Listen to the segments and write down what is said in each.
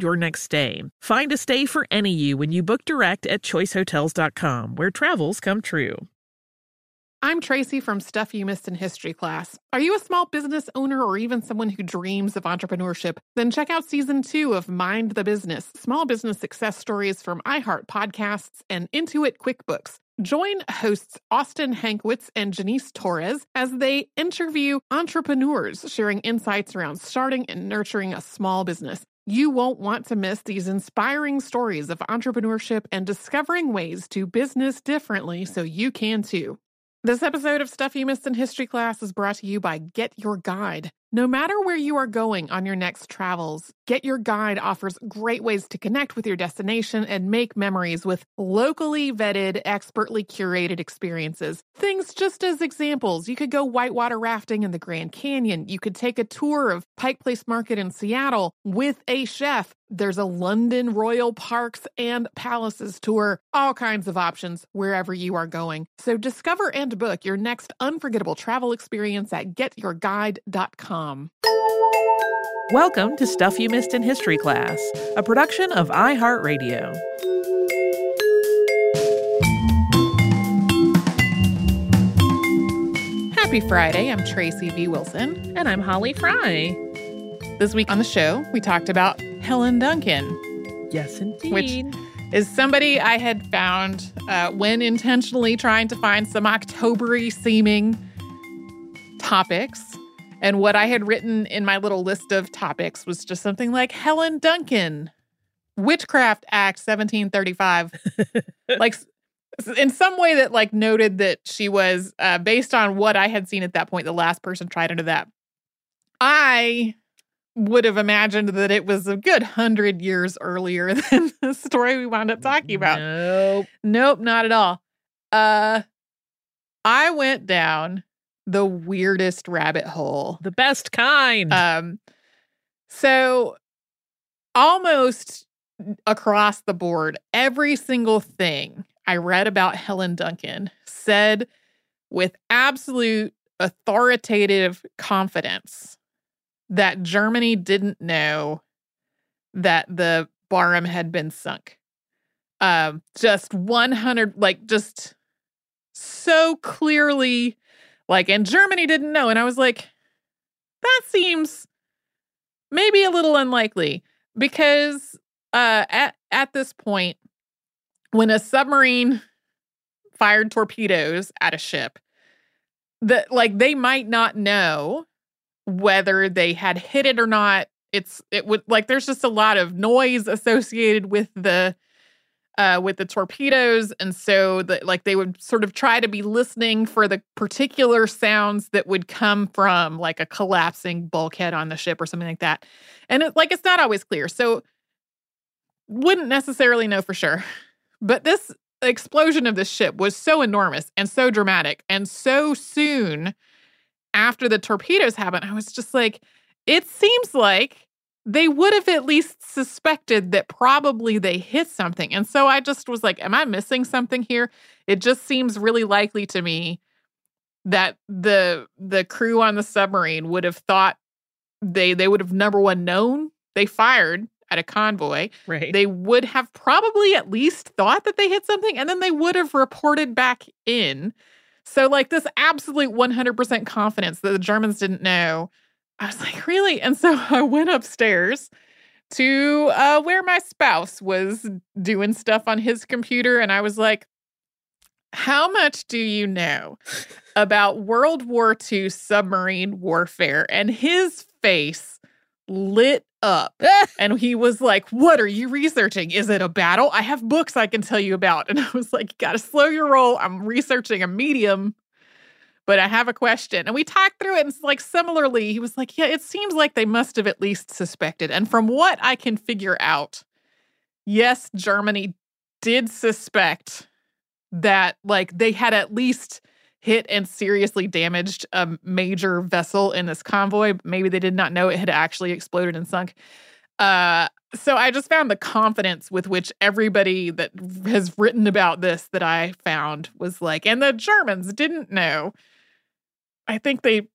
your next stay. Find a stay for any you when you book direct at choicehotels.com, where travels come true. I'm Tracy from Stuff You Missed in History class. Are you a small business owner or even someone who dreams of entrepreneurship? Then check out season two of Mind the Business Small Business Success Stories from iHeart Podcasts and Intuit QuickBooks. Join hosts Austin Hankwitz and Janice Torres as they interview entrepreneurs sharing insights around starting and nurturing a small business. You won't want to miss these inspiring stories of entrepreneurship and discovering ways to business differently so you can too. This episode of Stuff You Missed in History class is brought to you by Get Your Guide. No matter where you are going on your next travels, Get Your Guide offers great ways to connect with your destination and make memories with locally vetted, expertly curated experiences. Things just as examples. You could go whitewater rafting in the Grand Canyon. You could take a tour of Pike Place Market in Seattle with a chef. There's a London Royal Parks and Palaces tour. All kinds of options wherever you are going. So discover and book your next unforgettable travel experience at getyourguide.com. Welcome to Stuff You Missed in History class, a production of iHeartRadio. Happy Friday. I'm Tracy V. Wilson. And I'm Holly Fry. This week on the show, we talked about Helen Duncan. Yes, indeed. Which is somebody I had found uh, when intentionally trying to find some Octobery seeming topics. And what I had written in my little list of topics was just something like Helen Duncan, Witchcraft Act 1735. like in some way that like noted that she was uh, based on what I had seen at that point, the last person tried into that. I would have imagined that it was a good hundred years earlier than the story we wound up talking about. Nope. Nope, not at all. Uh I went down the weirdest rabbit hole. The best kind. Um so almost across the board, every single thing I read about Helen Duncan said with absolute authoritative confidence that Germany didn't know that the Barham had been sunk. Um, just 100, like, just so clearly, like, and Germany didn't know. And I was like, that seems maybe a little unlikely because uh, at, at this point, when a submarine fired torpedoes at a ship, that like they might not know whether they had hit it or not. It's it would like there's just a lot of noise associated with the uh with the torpedoes and so that like they would sort of try to be listening for the particular sounds that would come from like a collapsing bulkhead on the ship or something like that. And it like it's not always clear. So wouldn't necessarily know for sure. But this explosion of the ship was so enormous and so dramatic and so soon after the torpedoes happened, I was just like, it seems like they would have at least suspected that probably they hit something. And so I just was like, am I missing something here? It just seems really likely to me that the the crew on the submarine would have thought they they would have number one known they fired at a convoy. Right. They would have probably at least thought that they hit something and then they would have reported back in. So like this absolute 100% confidence that the Germans didn't know. I was like, "Really?" And so I went upstairs to uh, where my spouse was doing stuff on his computer and I was like, how much do you know about World War II submarine warfare? And his face lit up. and he was like, What are you researching? Is it a battle? I have books I can tell you about. And I was like, Gotta slow your roll. I'm researching a medium, but I have a question. And we talked through it. And like, similarly, he was like, Yeah, it seems like they must have at least suspected. And from what I can figure out, yes, Germany did suspect that like they had at least hit and seriously damaged a major vessel in this convoy. Maybe they did not know it had actually exploded and sunk. Uh, so I just found the confidence with which everybody that has written about this that I found was like, and the Germans didn't know. I think they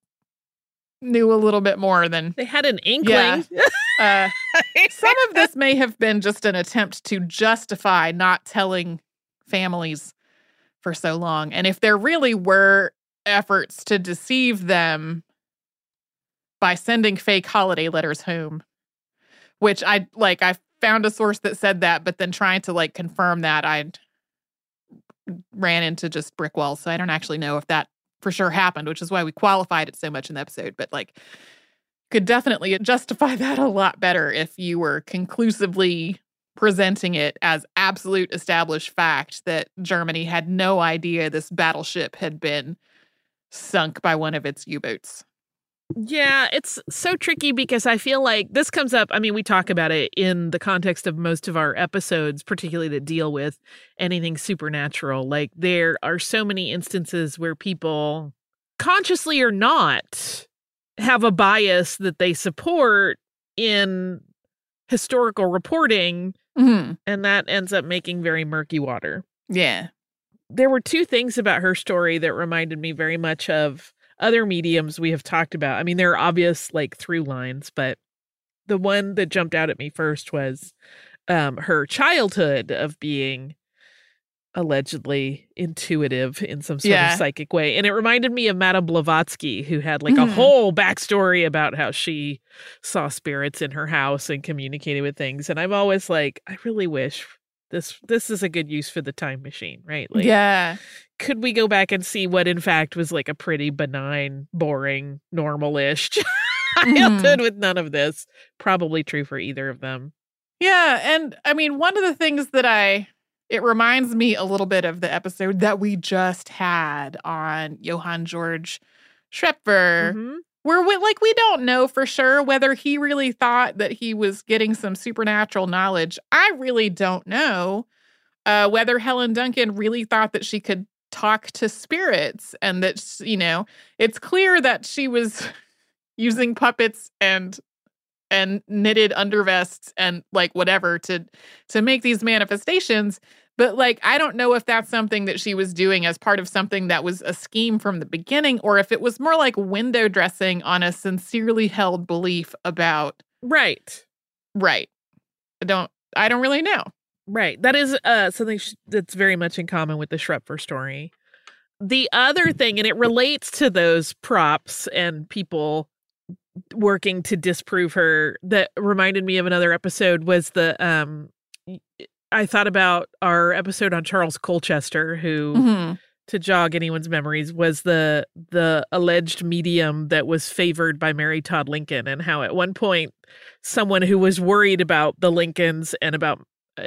knew a little bit more than they had an inkling. Yeah. Uh, some of this may have been just an attempt to justify not telling families for so long. And if there really were efforts to deceive them by sending fake holiday letters home, which I like, I found a source that said that, but then trying to like confirm that, I ran into just brick walls. So I don't actually know if that for sure happened, which is why we qualified it so much in the episode. But like, could definitely justify that a lot better if you were conclusively presenting it as absolute established fact that Germany had no idea this battleship had been sunk by one of its U boats. Yeah, it's so tricky because I feel like this comes up. I mean, we talk about it in the context of most of our episodes, particularly that deal with anything supernatural. Like, there are so many instances where people, consciously or not, have a bias that they support in historical reporting Mm-hmm. and that ends up making very murky water. Yeah. There were two things about her story that reminded me very much of other mediums we have talked about. I mean, there are obvious like through lines, but the one that jumped out at me first was um, her childhood of being allegedly intuitive in some sort Yeah. of psychic way. And it reminded me of Madame Blavatsky, who had like Mhm. a whole backstory about how she saw spirits in her house and communicated with things. And I'm always like, I really wish this this is a good use for the time machine, right? Like yeah. Could we go back and see what in fact was like a pretty benign, boring, normal-ish childhood with none of this? Probably true for either of them. Yeah. And I mean, one of the things that I, it reminds me a little bit of the episode that we just had on Johann George Schrepfer. Mhm. where we like we don't know for sure whether he really thought that he was getting some supernatural knowledge. I really don't know uh, whether Helen Duncan really thought that she could talk to spirits and that you know it's clear that she was using puppets and and knitted undervests and like whatever to to make these manifestations but like i don't know if that's something that she was doing as part of something that was a scheme from the beginning or if it was more like window dressing on a sincerely held belief about Right. right i don't i don't really know Right. That is uh, something sh- that's very much in common with the Schrepfer story. The other thing, and it relates to those props and people working to disprove her, that reminded me of another episode was the um I thought about our episode on Charles Colchester, who Mhm. to jog anyone's memories was the the alleged medium that was favored by Mary Todd Lincoln and how at one point someone who was worried about the Lincolns and about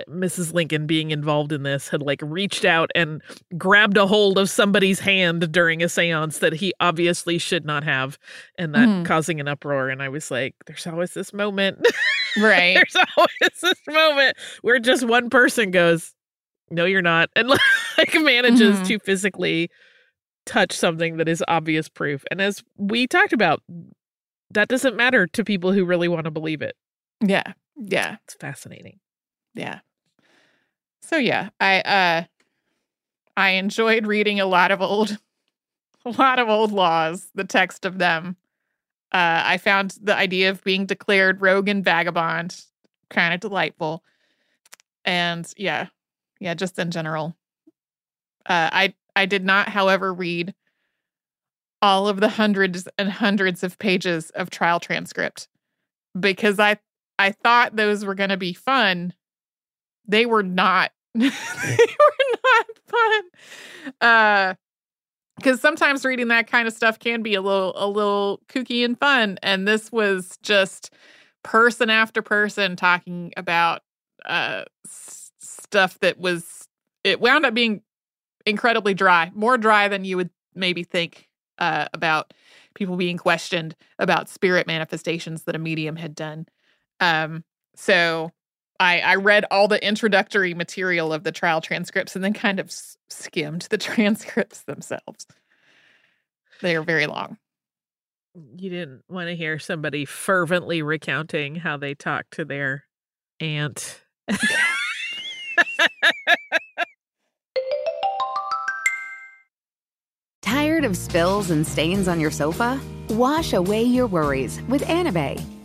Mrs. Lincoln being involved in this had like reached out and grabbed a hold of somebody's hand during a séance that he obviously should not have and that Mhm. causing an uproar and I was like there's always this moment right there's always this moment where just one person goes, No, you're not, and like manages Mhm. to physically touch something that is obvious proof. And as we talked about, that doesn't matter to people who really want to believe it. Yeah. Yeah. It's fascinating. Yeah. So yeah, I uh I enjoyed reading a lot of old a lot of old laws, the text of them. Uh I found the idea of being declared rogue and vagabond kind of delightful. And yeah, yeah, just in general. Uh I I did not, however, read all of the hundreds and hundreds of pages of trial transcript because I I thought those were going to be fun. They were not. they were not fun. Uh because sometimes reading that kind of stuff can be a little a little kooky and fun and this was just person after person talking about uh s- stuff that was it wound up being incredibly dry more dry than you would maybe think uh, about people being questioned about spirit manifestations that a medium had done um so I, I read all the introductory material of the trial transcripts and then kind of skimmed the transcripts themselves. They are very long. You didn't want to hear somebody fervently recounting how they talked to their aunt. Tired of spills and stains on your sofa? Wash away your worries with Anibay.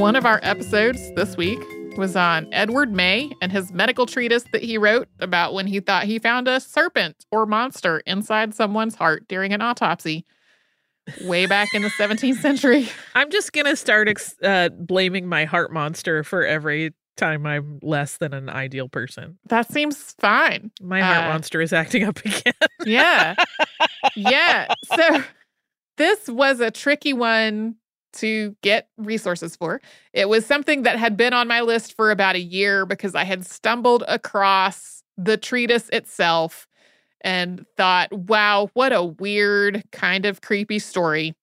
One of our episodes this week was on Edward May and his medical treatise that he wrote about when he thought he found a serpent or monster inside someone's heart during an autopsy way back in the 17th century. I'm just gonna start ex- uh, blaming my heart monster for every time I'm less than an ideal person. That seems fine. My heart Uh, monster is acting up again. Yeah. yeah. So this was a tricky one to get resources for. It was something that had been on my list for about a year because I had stumbled across the treatise itself and thought, wow, what a weird, kind of creepy story.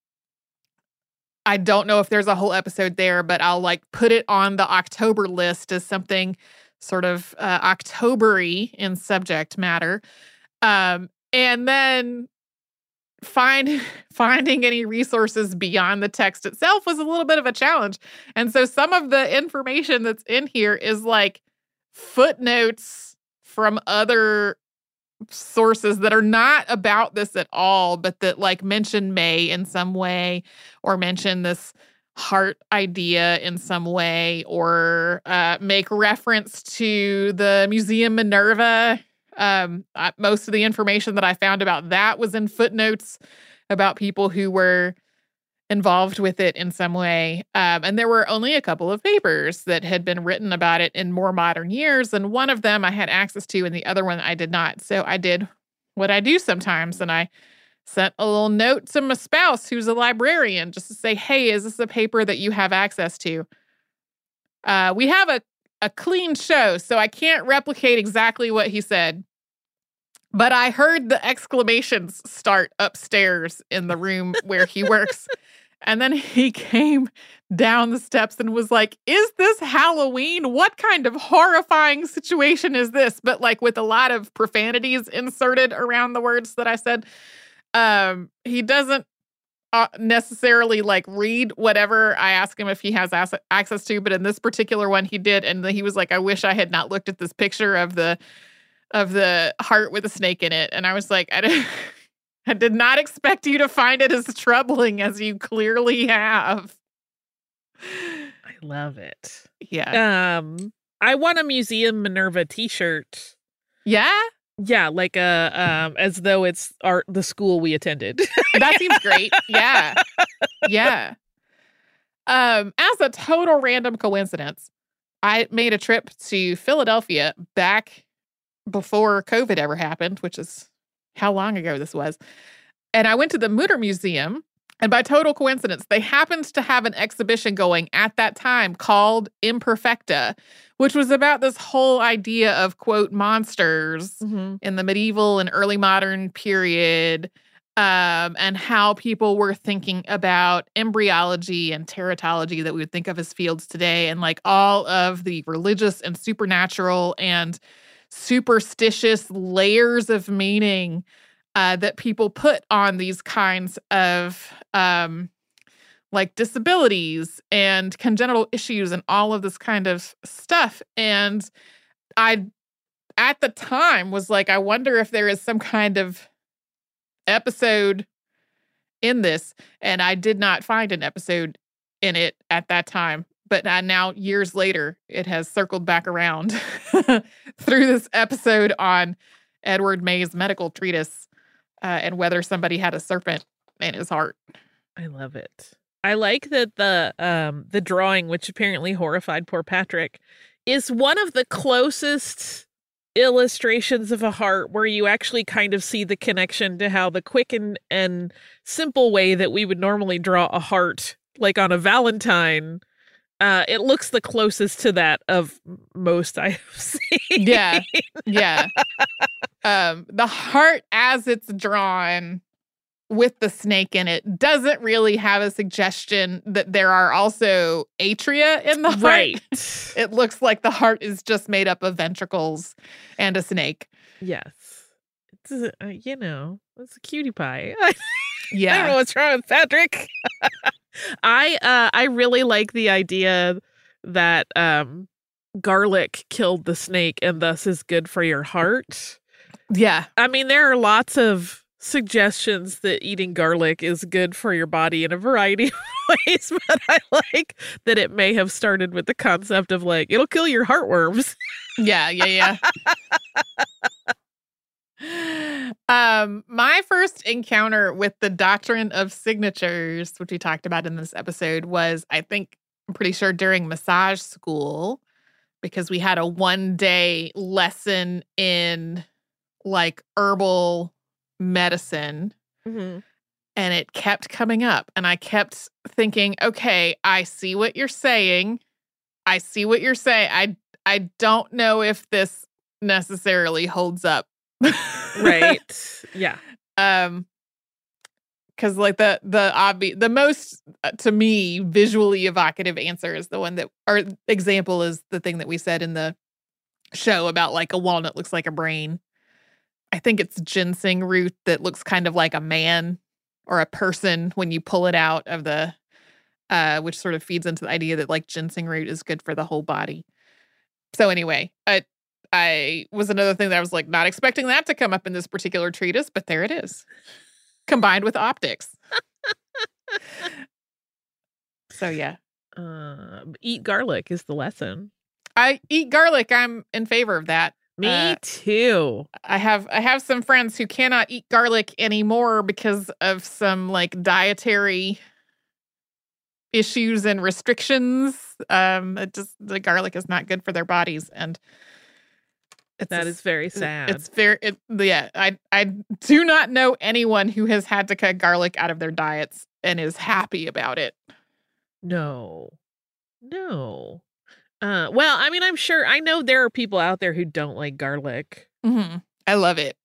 I don't know if there's a whole episode there, but I'll like put it on the October list as something sort of uh, Octobery in subject matter. Um, and then find finding any resources beyond the text itself was a little bit of a challenge. And so some of the information that's in here is like footnotes from other sources that are not about this at all, but that like mention May in some way or mention this heart idea in some way or uh, make reference to the Museum Minerva. Um, I, most of the information that I found about that was in footnotes about people who were involved with it in some way. Um, and there were only a couple of papers that had been written about it in more modern years. And one of them I had access to, and the other one I did not. So I did what I do sometimes. And I sent a little note to my spouse, who's a librarian, just to say, hey, is this a paper that you have access to? Uh, we have a, a clean show, so I can't replicate exactly what he said. But I heard the exclamations start upstairs in the room where he works. And then he came down the steps and was like, Is this Halloween? What kind of horrifying situation is this? But like with a lot of profanities inserted around the words that I said. Um, he doesn't uh, necessarily like read whatever I ask him if he has ass- access to, but in this particular one, he did. And he was like, I wish I had not looked at this picture of the of the heart with a snake in it. And I was like, I did, I did not expect you to find it as troubling as you clearly have. I love it. Yeah. Um, I want a Museum Minerva T-shirt. Yeah. Yeah, like a um, as though it's our the school we attended. that seems great. Yeah. Yeah. Um, as a total random coincidence, I made a trip to Philadelphia back before COVID ever happened, which is how long ago this was. And I went to the Mutter Museum, and by total coincidence, they happened to have an exhibition going at that time called Imperfecta, which was about this whole idea of quote monsters mm-hmm. in the medieval and early modern period. Um, and how people were thinking about embryology and teratology that we would think of as fields today, and like all of the religious and supernatural and superstitious layers of meaning uh, that people put on these kinds of um, like disabilities and congenital issues and all of this kind of stuff. And I, at the time, was like, I wonder if there is some kind of episode in this. And I did not find an episode in it at that time. But I, now, years later, it has circled back around through this episode on Edward May's medical treatise uh, and whether somebody had a serpent in his heart. I love it. I like that the um the drawing, which apparently horrified poor Patrick, is one of the closest illustrations of a heart where you actually kind of see the connection to how the quick and, and simple way that we would normally draw a heart, like on a Valentine, uh, it looks the closest to that of most I have seen. Yeah. Yeah. um, the heart as it's drawn with the snake in it doesn't really have a suggestion that there are also atria in the heart. Right. It looks like the heart is just made up of ventricles and a snake. yes. It's a, uh, you know, it's a cutie pie. Yeah. I don't know what's wrong with Patrick. I uh I really like the idea that um garlic killed the snake and thus is good for your heart. Yeah. I mean there are lots of suggestions that eating garlic is good for your body in a variety of ways, but I like that it may have started with the concept of like it'll kill your heartworms. Yeah, yeah, yeah. um, my first encounter with the doctrine of signatures, which we talked about in this episode, was I think I'm pretty sure during massage school because we had a one day lesson in like herbal medicine. Mm-hmm. and it kept coming up. And I kept thinking, okay, I see what you're saying. I see what you're saying. I I don't know if this necessarily holds up. right. Yeah. Um because like the the obvious the most uh, to me visually evocative answer is the one that or example is the thing that we said in the show about like a walnut looks like a brain i think it's ginseng root that looks kind of like a man or a person when you pull it out of the uh which sort of feeds into the idea that like ginseng root is good for the whole body so anyway i i was another thing that i was like not expecting that to come up in this particular treatise but there it is combined with optics. so yeah. Uh, eat garlic is the lesson. I eat garlic. I'm in favor of that. Me Uh, too. I have I have some friends who cannot eat garlic anymore because of some like dietary issues and restrictions. Um, it just the garlic is not good for their bodies, and it's That a is very sad. It's very it, yeah. I I do not know anyone who has had to cut garlic out of their diets and is happy about it. no, no. Uh, well, I mean, I'm sure I know there are people out there who don't like garlic. Mm-hmm. I love it.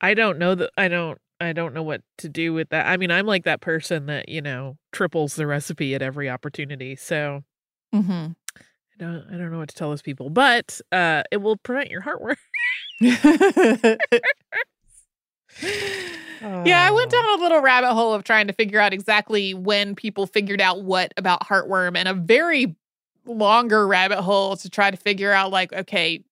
I don't know that I don't I don't know what to do with that. I mean, I'm like that person that, you know, triples the recipe at every opportunity. So Mm-hmm. I don't I don't know what to tell those people. But uh it will prevent your heartworm. Yeah, I went down a little rabbit hole of trying to figure out exactly when people figured out what about heartworm and a very longer rabbit hole to try to figure out like, okay,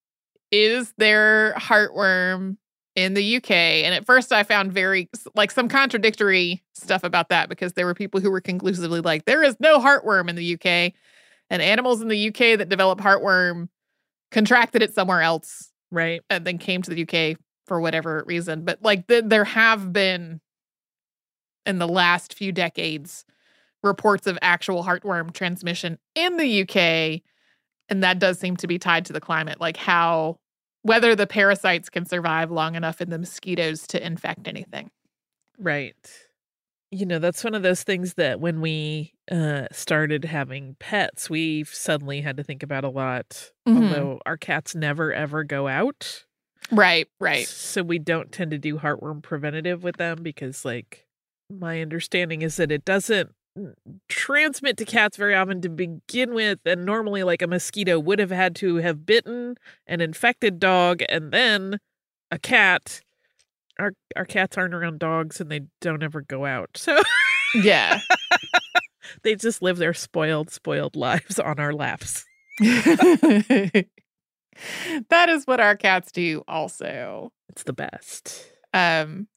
is there heartworm in the UK? And at first I found very like some contradictory stuff about that because there were people who were conclusively like, there is no heartworm in the UK. And animals in the UK that develop heartworm contracted it somewhere else Right. and then came to the UK for whatever reason. But like the, there have been in the last few decades reports of actual heartworm transmission in the UK. And that does seem to be tied to the climate, like how whether the parasites can survive long enough in the mosquitoes to infect anything. Right. You know, that's one of those things that when we uh started having pets, we suddenly had to think about a lot. Mhm. Although our cats never ever go out. Right, right. So we don't tend to do heartworm preventative with them because like my understanding is that it doesn't transmit to cats very often to begin with and normally like a mosquito would have had to have bitten an infected dog and then a cat our our cats aren't around dogs and they don't ever go out so Yeah. they just live their spoiled spoiled lives on our laps that is what our cats do also. it's the best Um,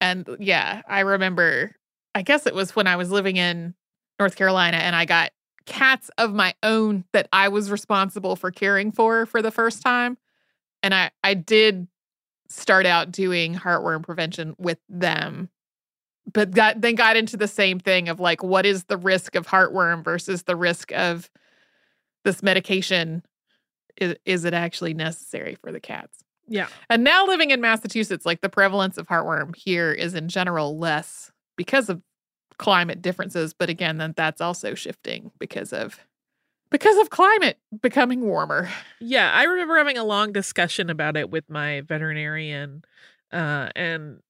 and yeah, I remember, I guess it was when I was living in North Carolina and I got cats of my own that I was responsible for caring for for the first time. And I, I did start out doing heartworm prevention with them, but got, then got into the same thing of like, what is the risk of heartworm versus the risk of this medication? Is, is it actually necessary for the cats? yeah And now living in Massachusetts, like the prevalence of heartworm here is in general less because of climate differences. But again, then that's also shifting because of because of climate becoming warmer. Yeah, I remember having a long discussion about it with my veterinarian, uh, and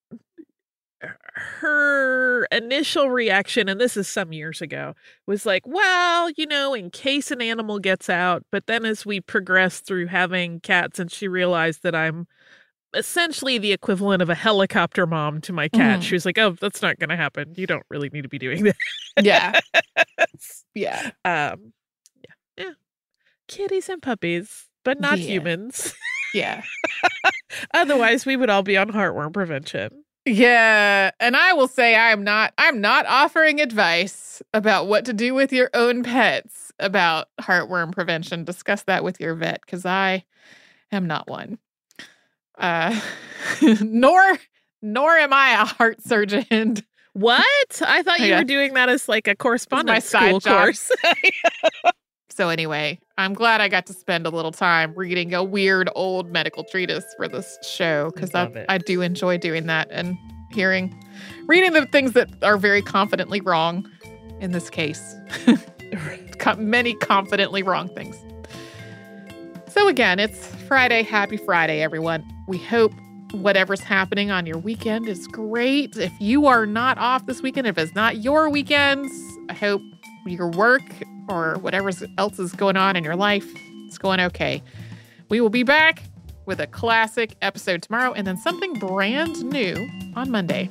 her initial reaction, and this is some years ago, was like, well, you know, in case an animal gets out. But then as we progressed through having cats, and she realized that I'm essentially the equivalent of a helicopter mom to my cat, Mhm. she was like, oh, that's not going to happen. You don't really need to be doing that. Yeah. yeah. um, yeah, yeah, kitties and puppies, but not Yeah. humans. Yeah. Otherwise, we would all be on heartworm prevention. Yeah, and I will say I'm not I'm not offering advice about what to do with your own pets about heartworm prevention. Discuss that with your vet cuz I am not one. Uh nor nor am I a heart surgeon. What? I thought you Yeah. were doing that as like a correspondence side school job. course. So anyway, I'm glad I got to spend a little time reading a weird old medical treatise for this show cuz I, it. I do enjoy doing that and hearing, reading the things that are very confidently wrong in this case. Many confidently wrong things. So, again, it's Friday. Happy Friday, everyone. We hope whatever's happening on your weekend is great. If you are not off this weekend, if it's not your weekends, I hope your work or whatever else is going on in your life is going okay. We will be back with a classic episode tomorrow and then something brand new on Monday.